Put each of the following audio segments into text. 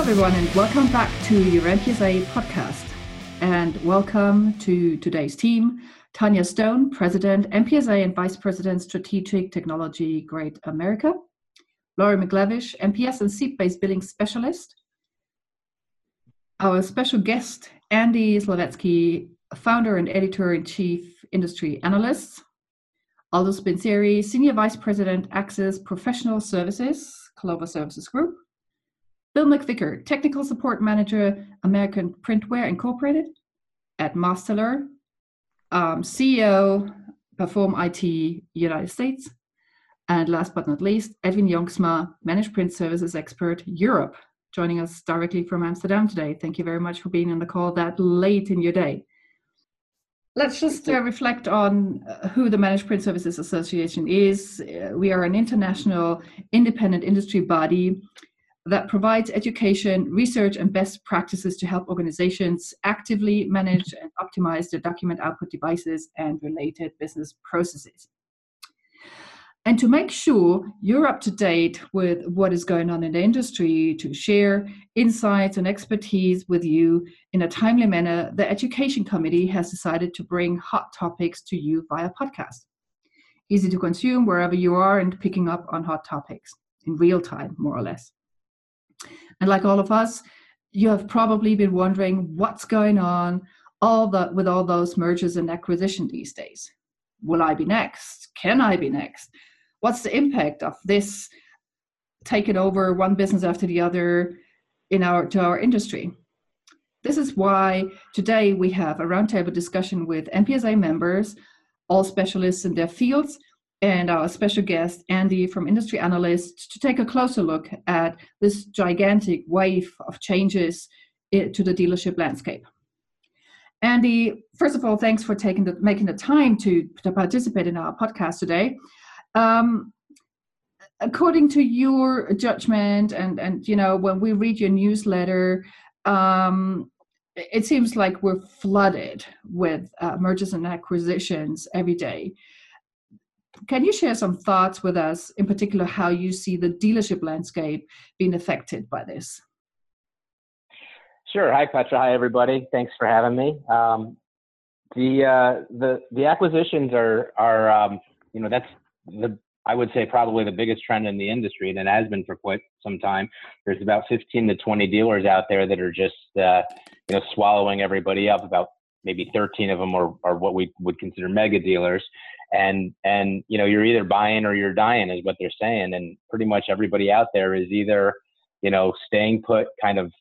everyone, and welcome back to your MPSA podcast. And welcome to today's team Tanya Stone, President, MPSA, and Vice President, Strategic Technology, Great America. Laurie McLevish, MPS and seat based billing specialist. Our special guest, Andy Slawetsky, founder and editor in chief, industry analyst. Aldo Spinzeri, Senior Vice President, Access Professional Services, Clover Services Group. Bill McVicker, Technical Support Manager, American Printware Incorporated at Marsteller, um, CEO, Perform IT United States. And last but not least, Edwin Jongsma, Managed Print Services Expert Europe, joining us directly from Amsterdam today. Thank you very much for being on the call that late in your day. Let's just uh, reflect on uh, who the Managed Print Services Association is. Uh, we are an international independent industry body that provides education, research, and best practices to help organizations actively manage and optimize their document output devices and related business processes. And to make sure you're up to date with what is going on in the industry, to share insights and expertise with you in a timely manner, the Education Committee has decided to bring hot topics to you via podcast. Easy to consume wherever you are and picking up on hot topics in real time, more or less. And like all of us, you have probably been wondering what's going on all the, with all those mergers and acquisition these days. Will I be next? Can I be next? What's the impact of this taking over one business after the other in our to our industry? This is why today we have a roundtable discussion with MPSA members, all specialists in their fields, and our special guest, Andy from Industry Analyst, to take a closer look at this gigantic wave of changes to the dealership landscape. Andy, first of all, thanks for taking the, making the time to, to participate in our podcast today. Um, according to your judgment, and and you know, when we read your newsletter, um, it seems like we're flooded with uh, mergers and acquisitions every day. Can you share some thoughts with us, in particular, how you see the dealership landscape being affected by this? Sure. Hi, Petra. Hi, everybody. Thanks for having me. Um, the uh, the the acquisitions are are um, you know that's the I would say probably the biggest trend in the industry, and it has been for quite some time. There's about 15 to 20 dealers out there that are just uh, you know swallowing everybody up. About maybe 13 of them are, are what we would consider mega dealers, and and you know you're either buying or you're dying is what they're saying and pretty much everybody out there is either you know staying put kind of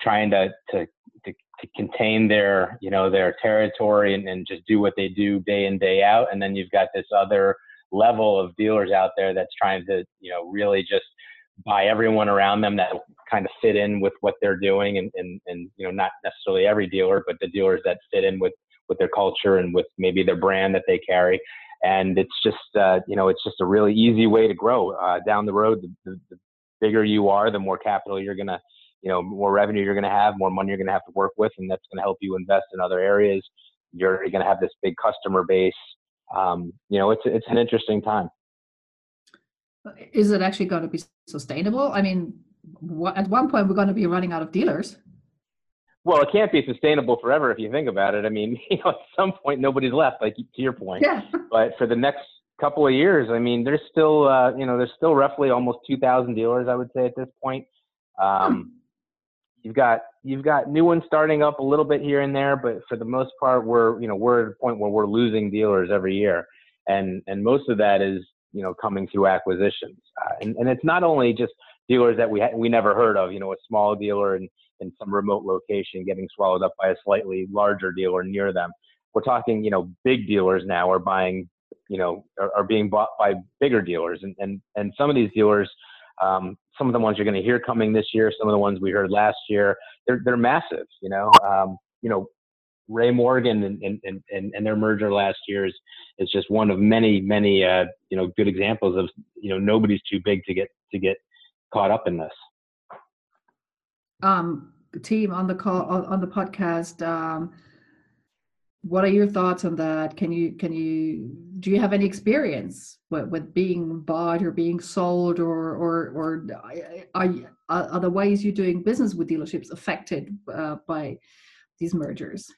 trying to to to, to contain their you know their territory and, and just do what they do day in day out and then you've got this other level of dealers out there that's trying to you know really just buy everyone around them that kind of fit in with what they're doing and, and, and you know not necessarily every dealer but the dealers that fit in with with their culture and with maybe their brand that they carry. And it's just, uh, you know, it's just a really easy way to grow uh, down the road. The, the, the, bigger you are, the more capital you're going to, you know, more revenue you're going to have, more money you're going to have to work with, and that's going to help you invest in other areas. You're, going to have this big customer base. Um, you know, it's it's an interesting time. Is it actually going to be sustainable? I mean, at one point we're going to be running out of dealers well, it can't be sustainable forever if you think about it. I mean, you know, at some point nobody's left, like to your point. Yeah. But for the next couple of years, I mean, there's still, uh, you know, there's still roughly almost 2,000 dealers, I would say, at this point. Um, hmm. You've got you've got new ones starting up a little bit here and there, but for the most part, we're you know we're at a point where we're losing dealers every year, and and most of that is you know coming through acquisitions, uh, and and it's not only just dealers that we ha- we never heard of, you know, a small dealer and in some remote location getting swallowed up by a slightly larger dealer near them. We're talking, you know, big dealers now are buying, you know, are, are being bought by bigger dealers, and and and some of these dealers, um, some of the ones you're going to hear coming this year, some of the ones we heard last year, they're they're massive. You know, um, you know, Ray Morgan and, and, and, and their merger last year is, is just one of many, many, uh, you know, good examples of, you know, nobody's too big to get, to get caught up in this um, team on the call on, on the podcast um, what are your thoughts on that? Can you can you do you have any experience with, with being bought or being sold or or or are, are the ways you're doing business with dealerships affected uh, by these mergers?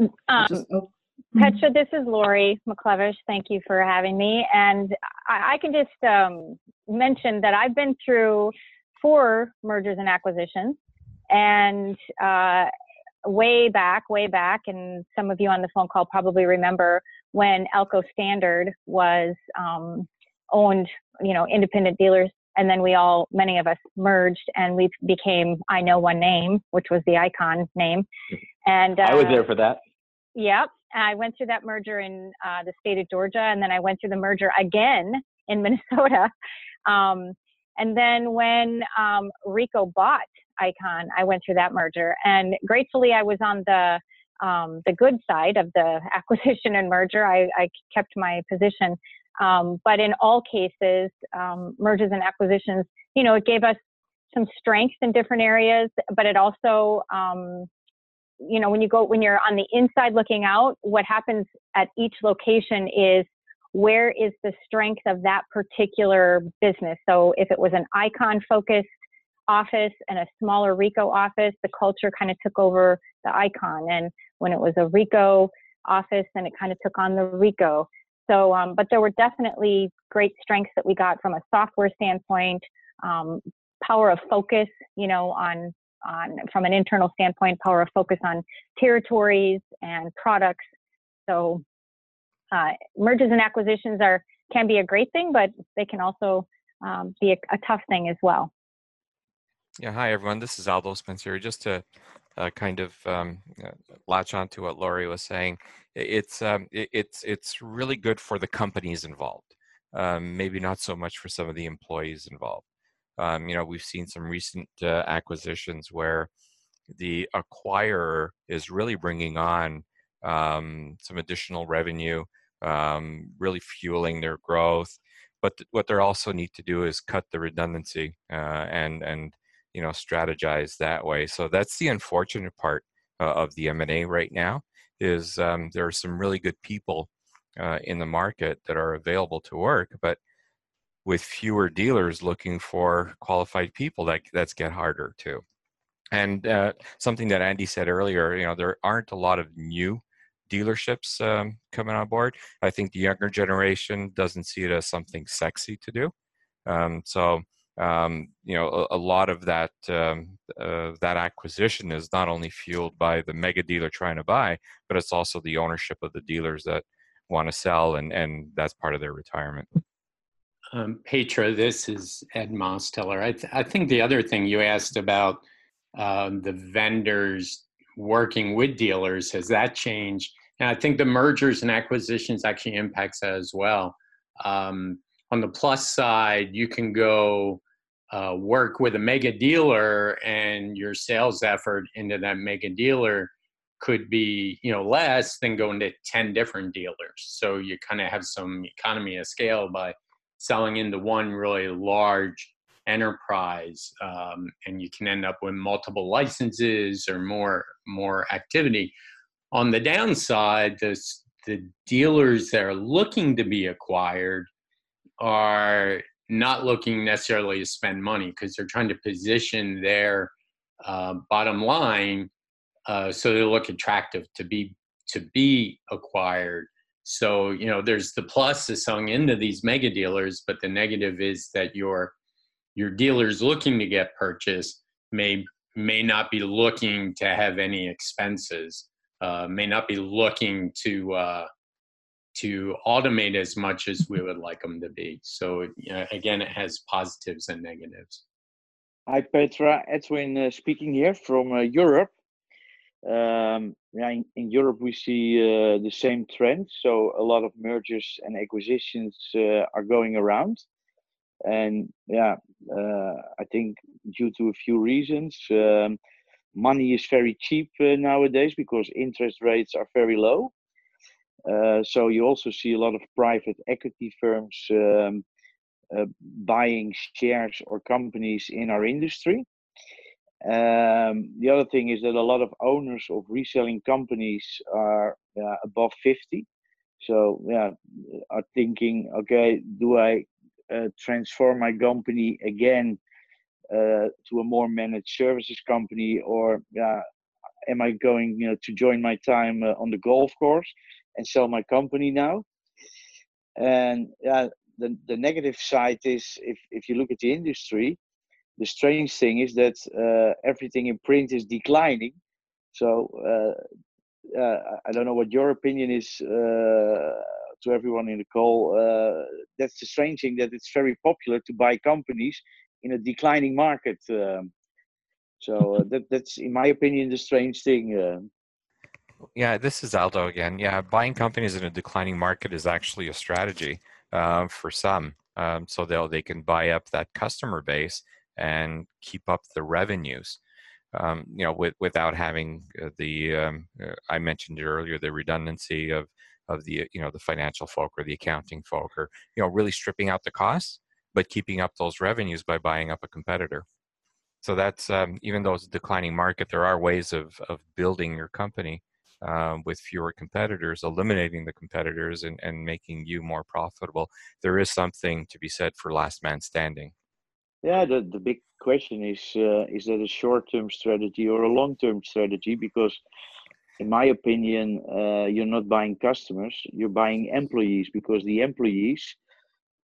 Um, just, oh. Mm-hmm. Petra, this is Lori McClevish. Thank you for having me. And I, I can just um, mention that I've been through four mergers and acquisitions. And uh, way back, way back, and some of you on the phone call probably remember when Alco Standard was um, owned, you know, independent dealers, and then we all, many of us, merged, and we became I Know One Name, which was the IKON name. And uh, I was there for that. Yep, I went through that merger in uh, the state of Georgia, and then I went through the merger again in Minnesota. Um, and then when um, Ricoh bought IKON, I went through that merger, and gratefully I was on the um, the good side of the acquisition and merger. I, I kept my position, um, but in all cases, um, mergers and acquisitions, you know, it gave us some strengths in different areas, but it also, um, you know, when you go when you're on the inside looking out, what happens at each location is where is the strength of that particular business. So if it was an IKON focused office and a smaller Ricoh office, the culture kind of took over the IKON. And when it was a Ricoh office, then it kind of took on the Ricoh. So, um, but there were definitely great strengths that we got from a software standpoint, um, power of focus, you know, on on from an internal standpoint, power of focus on territories and products. So, uh, mergers and acquisitions are can be a great thing, but they can also um, be a, a tough thing as well. Yeah, hi everyone. This is Aldo Spencer. Just to uh, kind of um, uh, latch on to what Laurie was saying, it's um, it, it's it's really good for the companies involved. Um, maybe not so much for some of the employees involved. Um, you know, we've seen some recent uh, acquisitions where the acquirer is really bringing on um, some additional revenue, um, really fueling their growth. But what they also need to do is cut the redundancy uh, and and you know strategize that way so that's the unfortunate part uh, of the m&a right now is um, there are some really good people uh, in the market that are available to work but with fewer dealers looking for qualified people that that's get harder too and uh, something that andy said earlier you know there aren't a lot of new dealerships um, coming on board i think the younger generation doesn't see it as something sexy to do um, so um, you know, a, a lot of that um, uh, that acquisition is not only fueled by the mega dealer trying to buy, but it's also the ownership of the dealers that want to sell, and and that's part of their retirement. Um, Petra, this is Ed Mosteller. I, th- I think the other thing you asked about uh, the vendors working with dealers has that changed? And I think the mergers and acquisitions actually impacts that as well. Um, on the plus side, you can go uh, work with a mega dealer and your sales effort into that mega dealer could be you know less than going to 10 different dealers so you kind of have some economy of scale by selling into one really large enterprise um, and you can end up with multiple licenses or more more activity on the downside this, the dealers that are looking to be acquired are not looking necessarily to spend money because they're trying to position their uh, bottom line uh, so they look attractive to be to be acquired. So you know, there's the plus is selling into these mega dealers, but the negative is that your your dealers looking to get purchased may may not be looking to have any expenses, uh, may not be looking to uh, to automate as much as we would like them to be. So again, it has positives and negatives. Hi Petra, Edwin uh, speaking here from uh, Europe. Um, yeah, in, in, Europe we see uh, the same trend. So a lot of mergers and acquisitions are going around, and yeah, uh, I think due to a few reasons. Um, money is very cheap uh, nowadays because interest rates are very low uh, so you also see a lot of private equity firms um, uh, buying shares or companies in our industry. Um, the other thing is that a lot of owners of reselling companies are above 50. So, yeah, are thinking, okay, do I transform my company again uh, to a more managed services company, or yeah, am I going, you know, to join my time uh, on the golf course and sell my company now? And yeah, the the negative side is if if you look at the industry, the strange thing is that uh, everything in print is declining. So uh, uh, I don't know what your opinion is uh, to everyone in the call. Uh, that's the strange thing that it's very popular to buy companies in a declining market. Um, so uh, that that's in my opinion the strange thing. Yeah, this is Aldo again. Yeah, buying companies in a declining market is actually a strategy for some. Um, so they they can buy up that customer base and keep up the revenues. Um, you know, with, without having uh, the um, uh, I mentioned earlier the redundancy of of the you know the financial folk or the accounting folk, or you know really stripping out the costs, but keeping up those revenues by buying up a competitor. So that's um, even though it's a declining market, there are ways of of building your company um, with fewer competitors, eliminating the competitors and, and making you more profitable. There is something to be said for last man standing. Yeah, the, the big question is uh, is that a short term strategy or a long term strategy? Because, in my opinion, uh, you're not buying customers, you're buying employees because the employees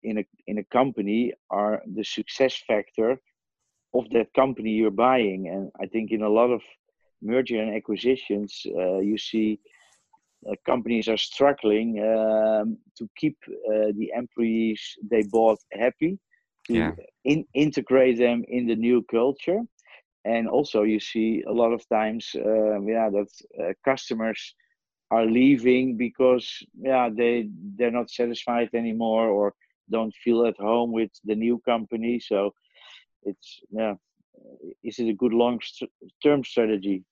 in a, in a company are the success factor of that company you're buying. And I think in a lot of merger and acquisitions, uh, you see uh, companies are struggling um, to keep uh, the employees they bought happy to yeah. in, integrate them in the new culture and also you see a lot of times uh, yeah that uh, customers are leaving because yeah they they're not satisfied anymore or don't feel at home with the new company. So it's yeah is it a good long st- term strategy?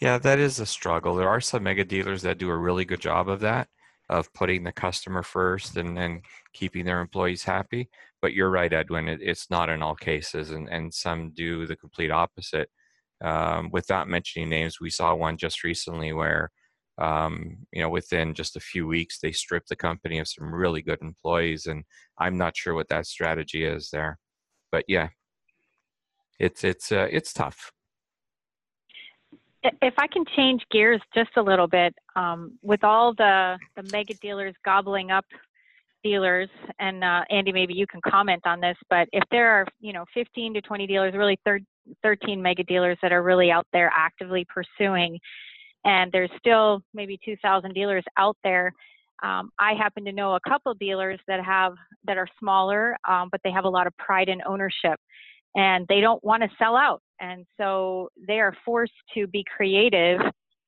Yeah that is a struggle. There are some mega dealers that do a really good job of that of putting the customer first and, and keeping their employees happy. But you're right, Edwin, it, it's not in all cases, and, and some do the complete opposite. Um, without mentioning names, we saw one just recently where, um, you know, within just a few weeks, they stripped the company of some really good employees, and I'm not sure what that strategy is there. But yeah, it's it's uh, it's tough if I can change gears just a little bit, um, with all the the mega dealers gobbling up dealers, and uh, Andy, maybe you can comment on this, but if there are you know 15 to 20 dealers, really 13 mega dealers that are really out there actively pursuing, and there's still maybe 2,000 dealers out there. Um, I happen to know a couple dealers that have that are smaller, um, but they have a lot of pride in ownership and they don't want to sell out. And so they are forced to be creative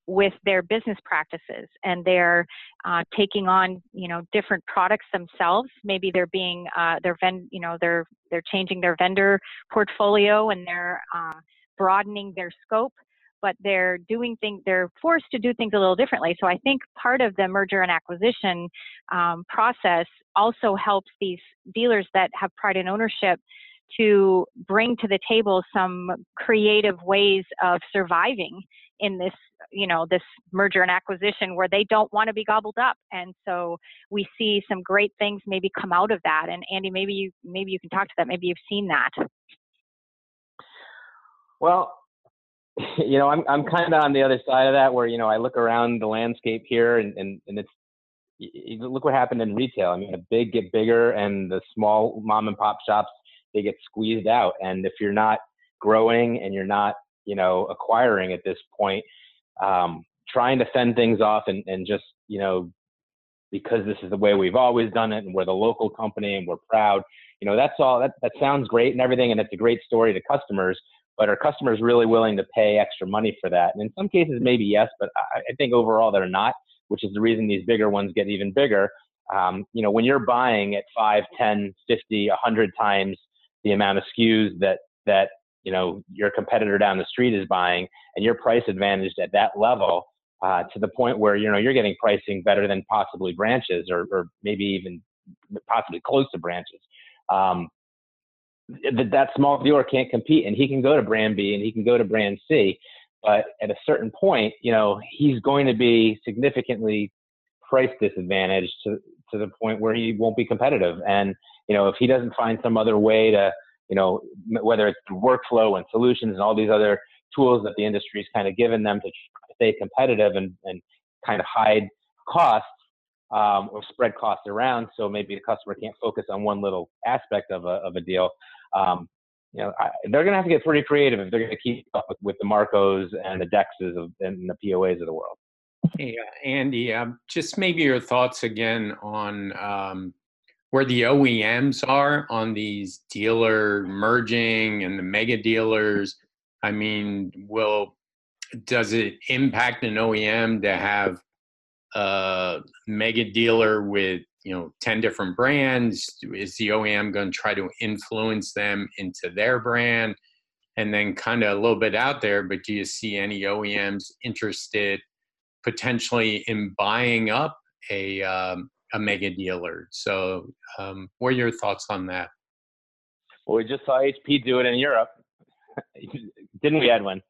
with their business practices and they're uh, taking on you know different products themselves. Maybe they're being uh, they're ven- you know they're they're changing their vendor portfolio and they're uh, broadening their scope but they're doing things they're forced to do things a little differently. So i think part of the merger and acquisition um, process also helps these dealers that have pride in ownership to bring to the table some creative ways of surviving in this you know this merger and acquisition where they don't want to be gobbled up. And so we see some great things maybe come out of that. And andy maybe you maybe you can talk to that. Maybe you've seen that. Well you know i'm i'm kind of on the other side of that where you know i look around the landscape here and and, and it's look what happened in retail. I mean the big get bigger and the small mom and pop shops they get squeezed out. And if you're not growing and you're not, you know, acquiring at this point, um, trying to fend things off and, and just, you know, because this is the way we've always done it and we're the local company and we're proud, you know, that's all that, that sounds great and everything. And it's a great story to customers, but are customers really willing to pay extra money for that? And in some cases, maybe yes, but I, I think overall they're not, which is the reason these bigger ones get even bigger. Um, you know, when you're buying at 5, 10, 50, 100 times the amount of SKUs that that you know your competitor down the street is buying, and you're price advantaged at that level uh, to the point where you know you're getting pricing better than possibly branches, or, or maybe even possibly close to branches. Um, that that small dealer can't compete, and he can go to brand B and he can go to brand C, but at a certain point, you know, he's going to be significantly price disadvantaged to to the point where he won't be competitive. And you know, if he doesn't find some other way to, you know, whether it's workflow and solutions and all these other tools that the industry's kind of given them to stay competitive and, and kind of hide costs um, or spread costs around, so maybe the customer can't focus on one little aspect of a of a deal. Um, you know, I, they're going to have to get pretty creative if they're going to keep up with, with the Marcos and the Dexes of, and the POAs of the world. Uh, Andy, uh, just maybe your thoughts again on um, where the OEMs are on these dealer merging and the mega dealers. I mean, will does it impact an OEM to have a mega dealer with you know 10 different brands is the OEM going to try to influence them into their brand and then kind of a little bit out there but do you see any OEMs interested potentially in buying up a um, a mega dealer so um, what are your thoughts on that well we just saw HP do it in Europe didn't we Edwin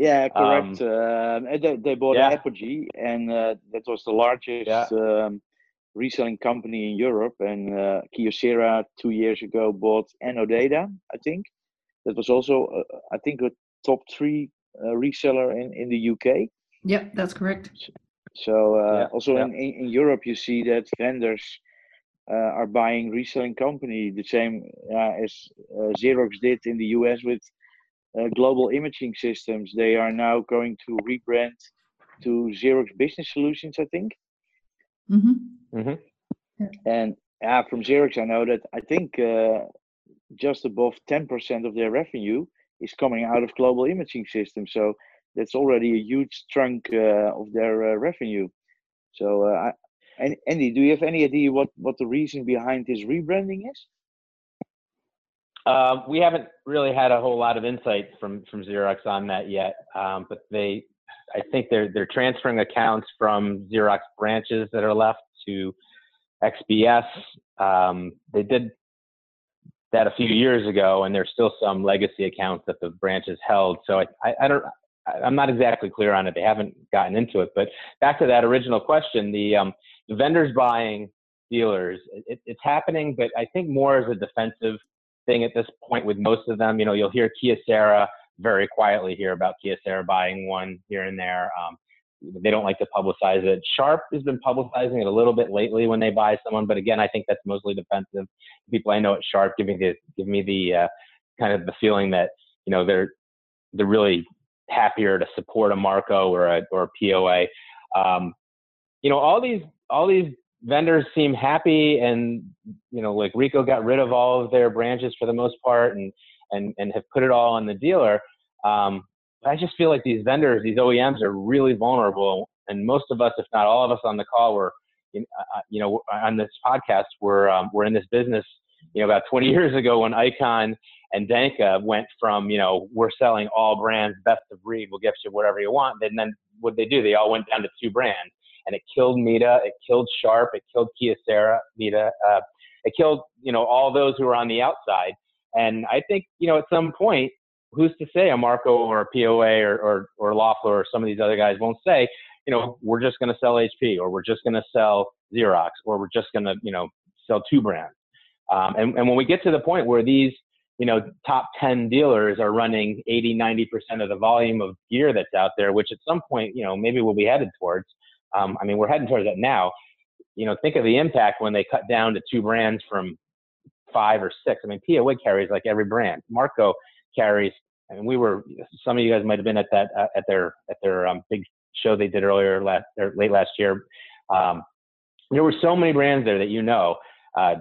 yeah, correct. Um, um, they, they bought yeah. Apogee, and uh, that was the largest yeah. um, reselling company in Europe. And uh, Kyocera two years ago bought Annodata, I think. That was also, uh, I think, a top three uh, reseller in, in the UK. Yep, that's correct. So uh, yeah. also In, in Europe, you see that vendors uh, are buying reselling company the same uh, as Xerox did in the US with uh, global imaging systems. They are now going to rebrand to Xerox Business Solutions, I think. Mm-hmm. Mm-hmm. And yeah, from Xerox, I know that I think uh, just above 10% of their revenue is coming out of global imaging systems. So that's already a huge chunk uh, of their uh, revenue. So, uh, I, Andy, do you have any idea what, what the reason behind this rebranding is? Uh, we haven't really had a whole lot of insight from from Xerox on that yet, um, but they, I think they're they're transferring accounts from Xerox branches that are left to XBS. Um, they did that a few years ago, and there's still some legacy accounts that the branches held. So I, I, I don't. I'm not exactly clear on it. They haven't gotten into it. But back to that original question, the, um, the vendors buying dealers, it, it's happening, but I think more as a defensive thing at this point with most of them. You know, you'll hear Kyocera very quietly hear about Kyocera buying one here and there. Um, they don't like to publicize it. Sharp has been publicizing it a little bit lately when they buy someone, but again, I think that's mostly defensive. People I know at Sharp give me the give me the uh, kind of the feeling that you know they're they're really happier to support a Marco or a or a POA. Um, you know, all these all these vendors seem happy and you know like Ricoh got rid of all of their branches for the most part and and and have put it all on the dealer um, i just feel like these vendors these oems are really vulnerable and most of us if not all of us on the call were you know on this podcast we're um, we're in this business you know about 20 years ago when IKON and Danka went from, you know, we're selling all brands, best of breed, we'll get you whatever you want. And then what they do? They all went down to two brands and it killed Mita, it killed Sharp, it killed Kyocera, Mita, uh, it killed you know all those who were on the outside. And I think you know at some point, who's to say a Marco or a POA or or, or Loffler or some of these other guys won't say, you know, we're just going to sell HP or we're just going to sell Xerox or we're just going to you know sell two brands. Um, and, and when we get to the point where these you know, top 10 dealers are running 80, 90% of the volume of gear that's out there, which at some point, you know, maybe we'll be headed towards. Um, I mean, we're heading towards that now. You know, think of the impact when they cut down to two brands from five or six. I mean, POA carries like every brand. Marco carries. I mean, we were. Some of you guys might have been at that uh, at their at their um, big show they did earlier last or late last year. Um, there were so many brands there that you know. Uh,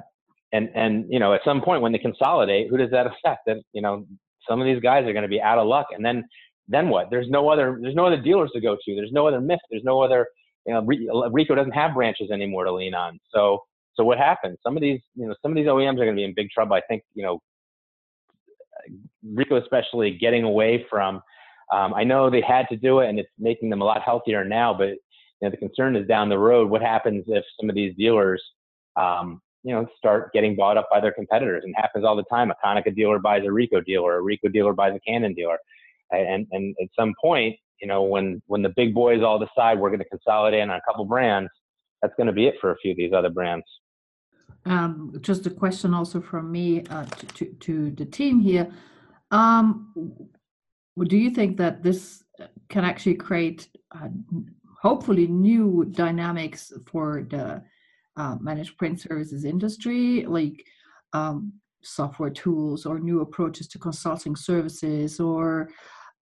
and and you know, at some point when they consolidate, who does that affect? That you know, some of these guys are going to be out of luck, and then then what? There's no other there's no other dealers to go to. There's no other myth. There's no other you know, Ricoh doesn't have branches anymore to lean on. So, so what happens? Some of these, you know, some of these OEMs are going to be in big trouble. I think, you know, Ricoh especially getting away from. Um, I know they had to do it, and it's making them a lot healthier now. But you know, the concern is down the road. What happens if some of these dealers, um, you know, start getting bought up by their competitors. And happens all the time. A Konica dealer buys a Ricoh dealer, a Ricoh dealer buys a Canon dealer. And, and at some point, you know, when, when the big boys all decide we're going to consolidate on a couple brands, that's going to be it for a few of these other brands. Um, just a question also from me uh, to, to, to, the team here. Um, do you think that this can actually create uh, hopefully new dynamics for the uh, managed print services industry, like um, software tools or new approaches to consulting services, or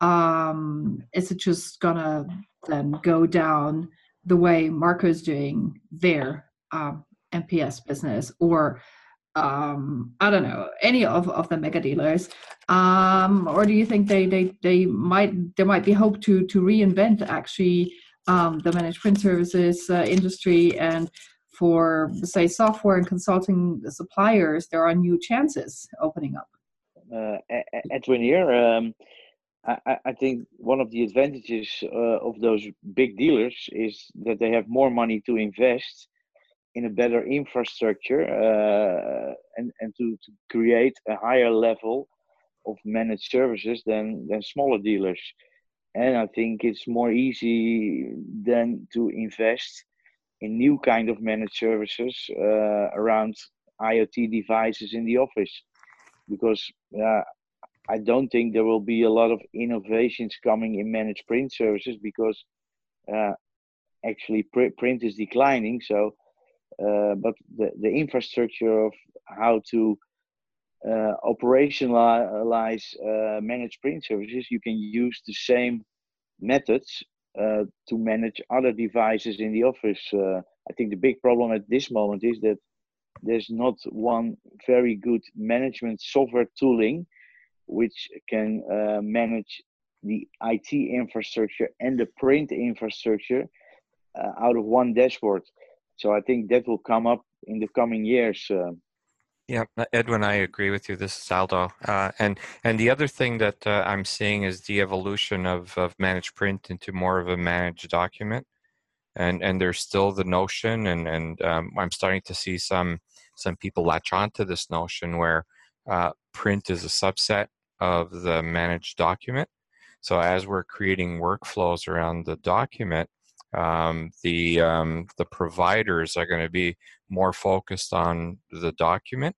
um, is it just gonna then go down the way Marco is doing their um, MPS business, or um, I don't know any of, of the mega dealers, um, or do you think they, they they might there might be hope to to reinvent actually um, the managed print services uh, industry and for say software and consulting suppliers there are new chances opening up. Uh, edwin here um, I, I, think one of the advantages uh, of those big dealers is that they have more money to invest in a better infrastructure uh, and, and to, to create a higher level of managed services than, than smaller dealers. And I think it's more easy than to invest in new kind of managed services uh, around IoT devices in the office, because uh, I don't think there will be a lot of innovations coming in managed print services because uh, actually pr- print is declining. So, uh, but the the infrastructure of how to uh, operationalize uh, managed print services, you can use the same methods uh, to manage other devices in the office. Uh, I think the big problem at this moment is that there's not one very good management software tooling which can uh, manage the IT infrastructure and the print infrastructure uh, out of one dashboard. So I think that will come up in the coming years. Yeah, uh, Edwin, I agree with you. This is Aldo, uh, and and the other thing that uh, I'm seeing is the evolution of of managed print into more of a managed document, and and there's still the notion, and and um, I'm starting to see some some people latch on to this notion where uh, print is a subset of the managed document. So as we're creating workflows around the document, um, the um, the providers are going to be more focused on the document,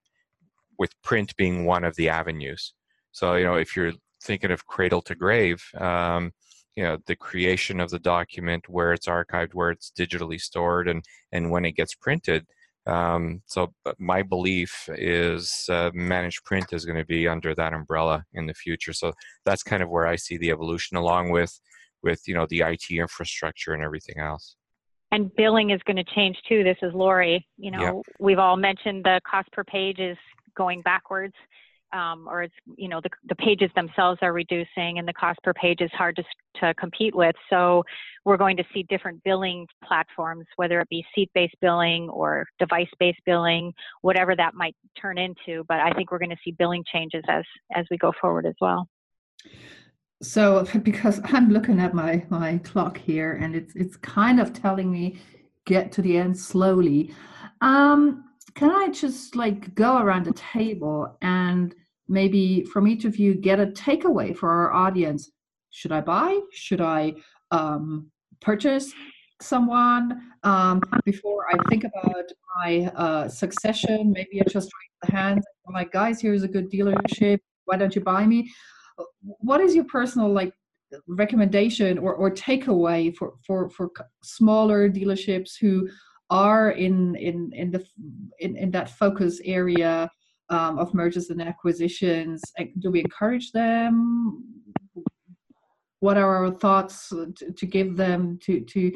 with print being one of the avenues. So you know, if you're thinking of cradle to grave, um, you know, the creation of the document, where it's archived, where it's digitally stored, and and when it gets printed. Um, so my belief is uh, managed print is going to be under that umbrella in the future. So that's kind of where I see the evolution, along with with you know the IT infrastructure and everything else. And billing is going to change too. This is Lori. You know, yeah. we've all mentioned the cost per page is going backwards, um, or it's you know the the pages themselves are reducing, and the cost per page is hard to to compete with. So we're going to see different billing platforms, whether it be seat-based billing or device-based billing, whatever that might turn into. But I think we're going to see billing changes as as we go forward as well so because i'm looking at my my clock here and it's it's kind of telling me get to the end slowly. Um can i just like go around the table and maybe from each of you get a takeaway for our audience? Should i buy? Should i um purchase someone? Um before i think about my uh succession maybe i just raise the hand. I'm like guys here's a good dealership. Why don't you buy me what is your personal like recommendation or, or takeaway for, for, for smaller dealerships who are in in in the in, in that focus area um, of mergers and acquisitions? Do we encourage them? What are our thoughts to, to give them to to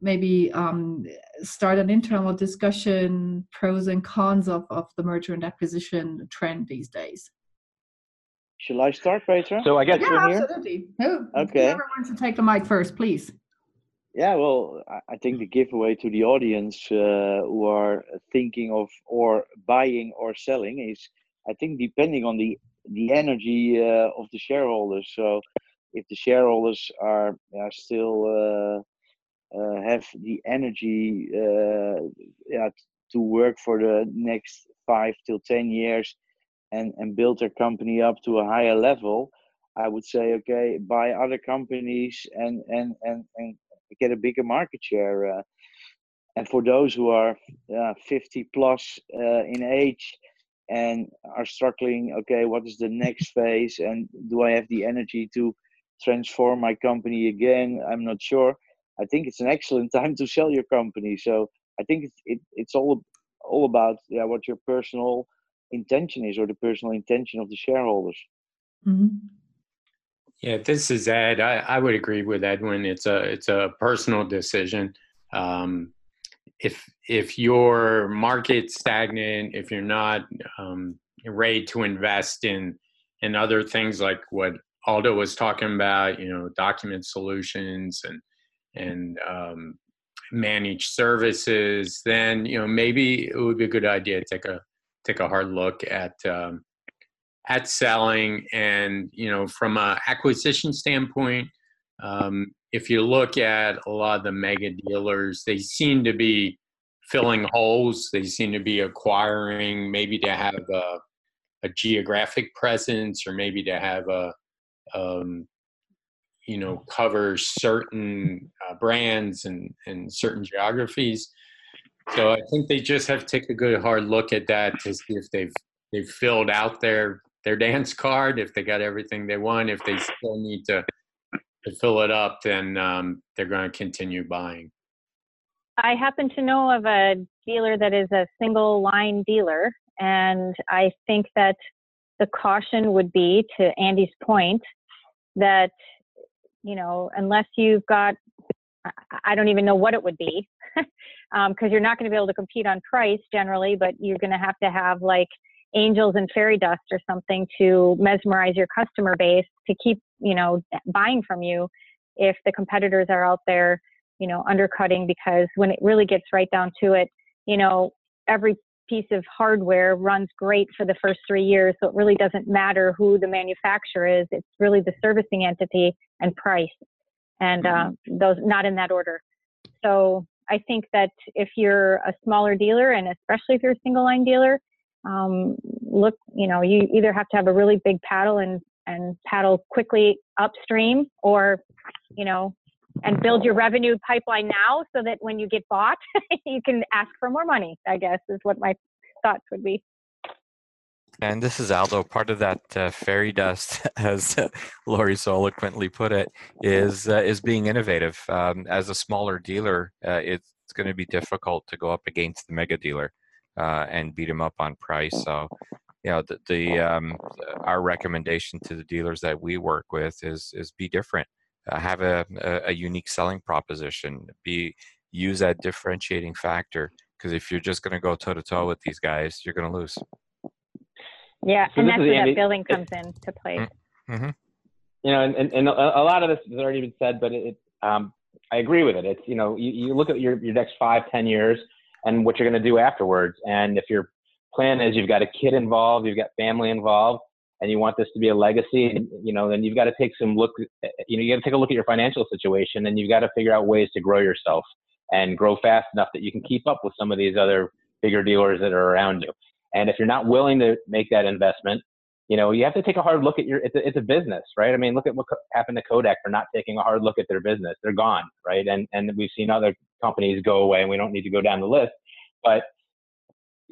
maybe um, start an internal discussion pros and cons of, of the merger and acquisition trend these days Shall I start, Peter? So I guess yeah, absolutely. Who, okay. Whoever wants to take the mic first, please. Yeah, well, I think the giveaway to the audience uh, who are thinking of or buying or selling is, I think, depending on the the energy uh, of the shareholders. So, if the shareholders are, are still uh, uh have the energy, uh, yeah, to work for the next five till ten years and and build their company up to a higher level i would say okay buy other companies and and and, and get a bigger market share uh, and for those who are uh, 50 plus uh, in age and are struggling okay what is the next phase and do i have the energy to transform my company again? I'm not sure. I think it's an excellent time to sell your company. So i think it's it, it's all all about yeah what your personal intention is or the personal intention of the shareholders Mm-hmm. Yeah, this is Ed. I, I would agree with Edwin. It's a it's a personal decision. Um, if if your market's stagnant, if you're not um, ready to invest in in other things like what Aldo was talking about, you know, document solutions and and um, managed services, then you know maybe it would be a good idea to take a take a hard look at um, at selling. And you know, from an acquisition standpoint, um, if you look at a lot of the mega dealers, they seem to be filling holes. They seem to be acquiring, maybe to have a, a geographic presence, or maybe to have a um, you know cover certain uh, brands and and certain geographies so i think they just have to take a good hard look at that to see if they've they've filled out their their dance card if they got everything they want. If they still need to to fill it up then um, they're going to continue buying. I happen to know of a dealer that is a single line dealer, and I think that the caution would be, to Andy's point, that you know, unless you've got, I don't even know what it would be, um, you're not going to be able to compete on price generally, but you're going to have to have like angels and fairy dust or something to mesmerize your customer base to keep, you know, buying from you if the competitors are out there, you know, undercutting because when it really gets right down to it, you know, every piece of hardware runs great for the first three years. So it really doesn't matter who the manufacturer is. It's really the servicing entity and price, and uh, those not in that order. So I think that if you're a smaller dealer, and especially if you're a single line dealer, um, look, you know, you either have to have a really big paddle and and paddle quickly upstream, or you know, and build your revenue pipeline now so that when you get bought, you can ask for more money, I guess is what my thoughts would be. And this is Aldo. Part of that uh, fairy dust, as Lori so eloquently put it, is uh, is being innovative. Um, as a smaller dealer, uh, it's, going to be difficult to go up against the mega dealer uh, and beat him up on price. So, you know, the, the um, our recommendation to the dealers that we work with is is be different uh, have a, a, a, unique selling proposition be use that differentiating factor because if you're just going to go toe to toe with these guys you're going to lose yeah so and that's where Andy, that building comes into play. Mm, mm-hmm. you know and, and, and, a lot of this has already been said but it um, i agree with it. It's you know you, you look at your, your next five ten years and what you're going to do afterwards. And if your plan is you've got a kid involved you've got family involved and you want this to be a legacy, and, you know, then you've got to take some look, you know, you got to take a look at your financial situation and you've got to figure out ways to grow yourself and grow fast enough that you can keep up with some of these other bigger dealers that are around you. And if you're not willing to make that investment, you know, you have to take a hard look at your, it's a, it's a business, right? I mean, look at what happened to Kodak for not taking a hard look at their business. They're gone, right? And, and we've seen other companies go away and we don't need to go down the list, but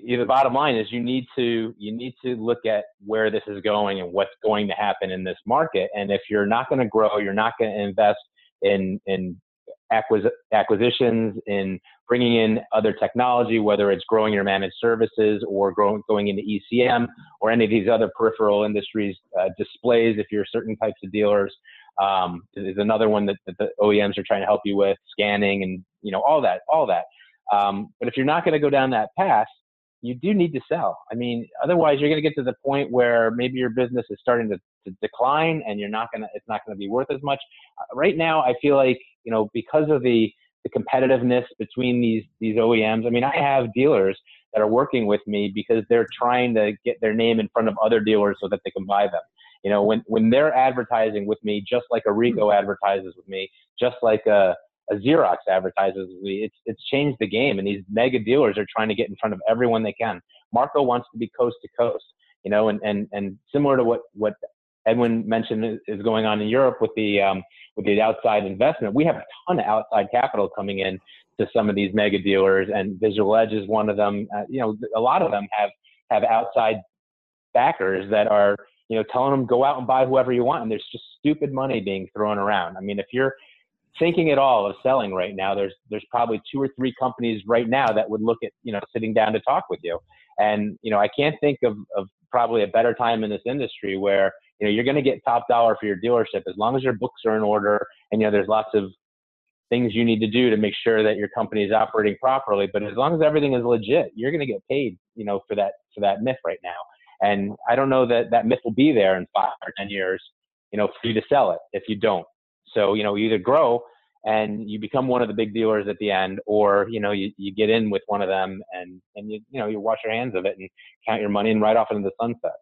you know, the bottom line is you need to you need to look at where this is going and what's going to happen in this market. And if you're not going to grow, you're not going to invest in in acquis- acquisitions, in bringing in other technology, whether it's growing your managed services or growing going into ECM or any of these other peripheral industries, uh, displays. If you're certain types of dealers, um, is another one that, that the OEMs are trying to help you with, scanning and you know all that, all that. Um, but if you're not going to go down that path, you do need to sell. I mean, otherwise you're going to get to the point where maybe your business is starting to, to decline and you're not going to, it's not going to be worth as much. Uh, right now, I feel like, you know, because of the, the competitiveness between these, these OEMs, I mean, I have dealers that are working with me because they're trying to get their name in front of other dealers so that they can buy them. You know, when, when they're advertising with me, just like a Ricoh mm-hmm. advertises with me, just like a, a Xerox advertises. With me, it's it's changed the game, and these mega dealers are trying to get in front of everyone they can. Marco wants to be coast to coast, you know, and and and similar to what what Edwin mentioned is going on in Europe with the um, with the outside investment. We have a ton of outside capital coming in to some of these mega dealers, and Visual Edge is one of them. Uh, you know, a lot of them have have outside backers that are you know telling them go out and buy whoever you want, and there's just stupid money being thrown around. I mean, if you're thinking at all of selling right now, there's there's probably two or three companies right now that would look at you know sitting down to talk with you. And you know, I can't think of, of probably a better time in this industry where you know you're going to get top dollar for your dealership as long as your books are in order and you know there's lots of things you need to do to make sure that your company is operating properly. But as long as everything is legit, you're going to get paid, you know, for that for that myth right now. And I don't know that that myth will be there in five or ten years, you know, for you to sell it if you don't. So you know, either grow and you become one of the big dealers at the end, or you know, you, you get in with one of them and and you you know you wash your hands of it and count your money and ride off into the sunset.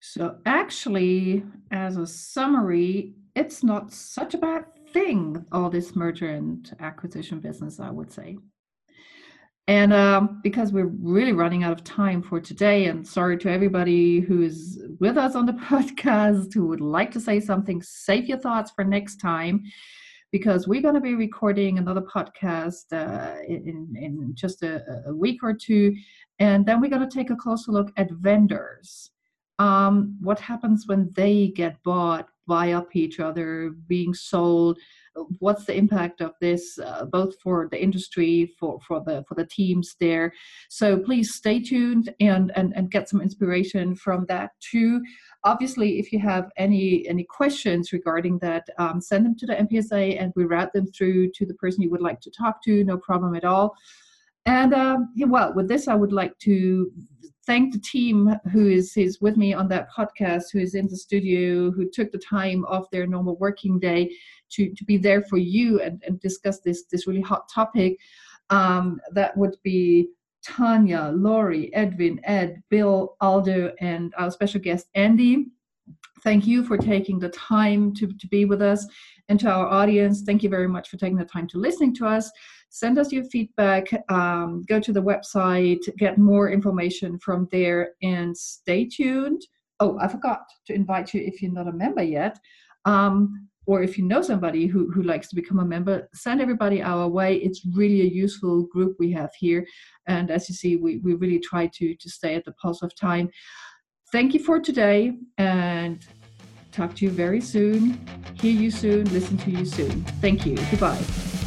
So actually, as a summary, it's not such a bad thing, all this merger and acquisition business, I would say. And um, because we're really running out of time for today, and sorry to everybody who is with us on the podcast who would like to say something, save your thoughts for next time because we're going to be recording another podcast uh, in, in just a, a, week or two. And then we're going to take a closer look at vendors. Um, what happens when they get bought, buy up each other, being sold? what's the impact of this uh, both for the industry for for the for the teams there? So please stay tuned and and, and get some inspiration from that too. Obviously if you have any any questions regarding that um, send them to the mpsa and we route them through to the person you would like to talk to no problem at all. And um, well, with this, I would like to thank the team who is, is with me on that podcast, who is in the studio, who took the time off their normal working day to, to be there for you and, and discuss this, this really hot topic. Um, that would be Tanya, Laurie, Edwin, Ed, Bill, Aldo, and our special guest, Andy. Thank you for taking the time to, to be with us. And to our audience, thank you very much for taking the time to listening to us send us your feedback um, go to the website get more information from there and stay tuned. Oh i forgot to invite you if you're not a member yet um, or if you know somebody who, who likes to become a member send everybody our way. It's really a useful group we have here and as you see we, we really try to to stay at the pulse of time. Thank you for today and talk to you very soon. Hear you soon listen to you soon. Thank you. Goodbye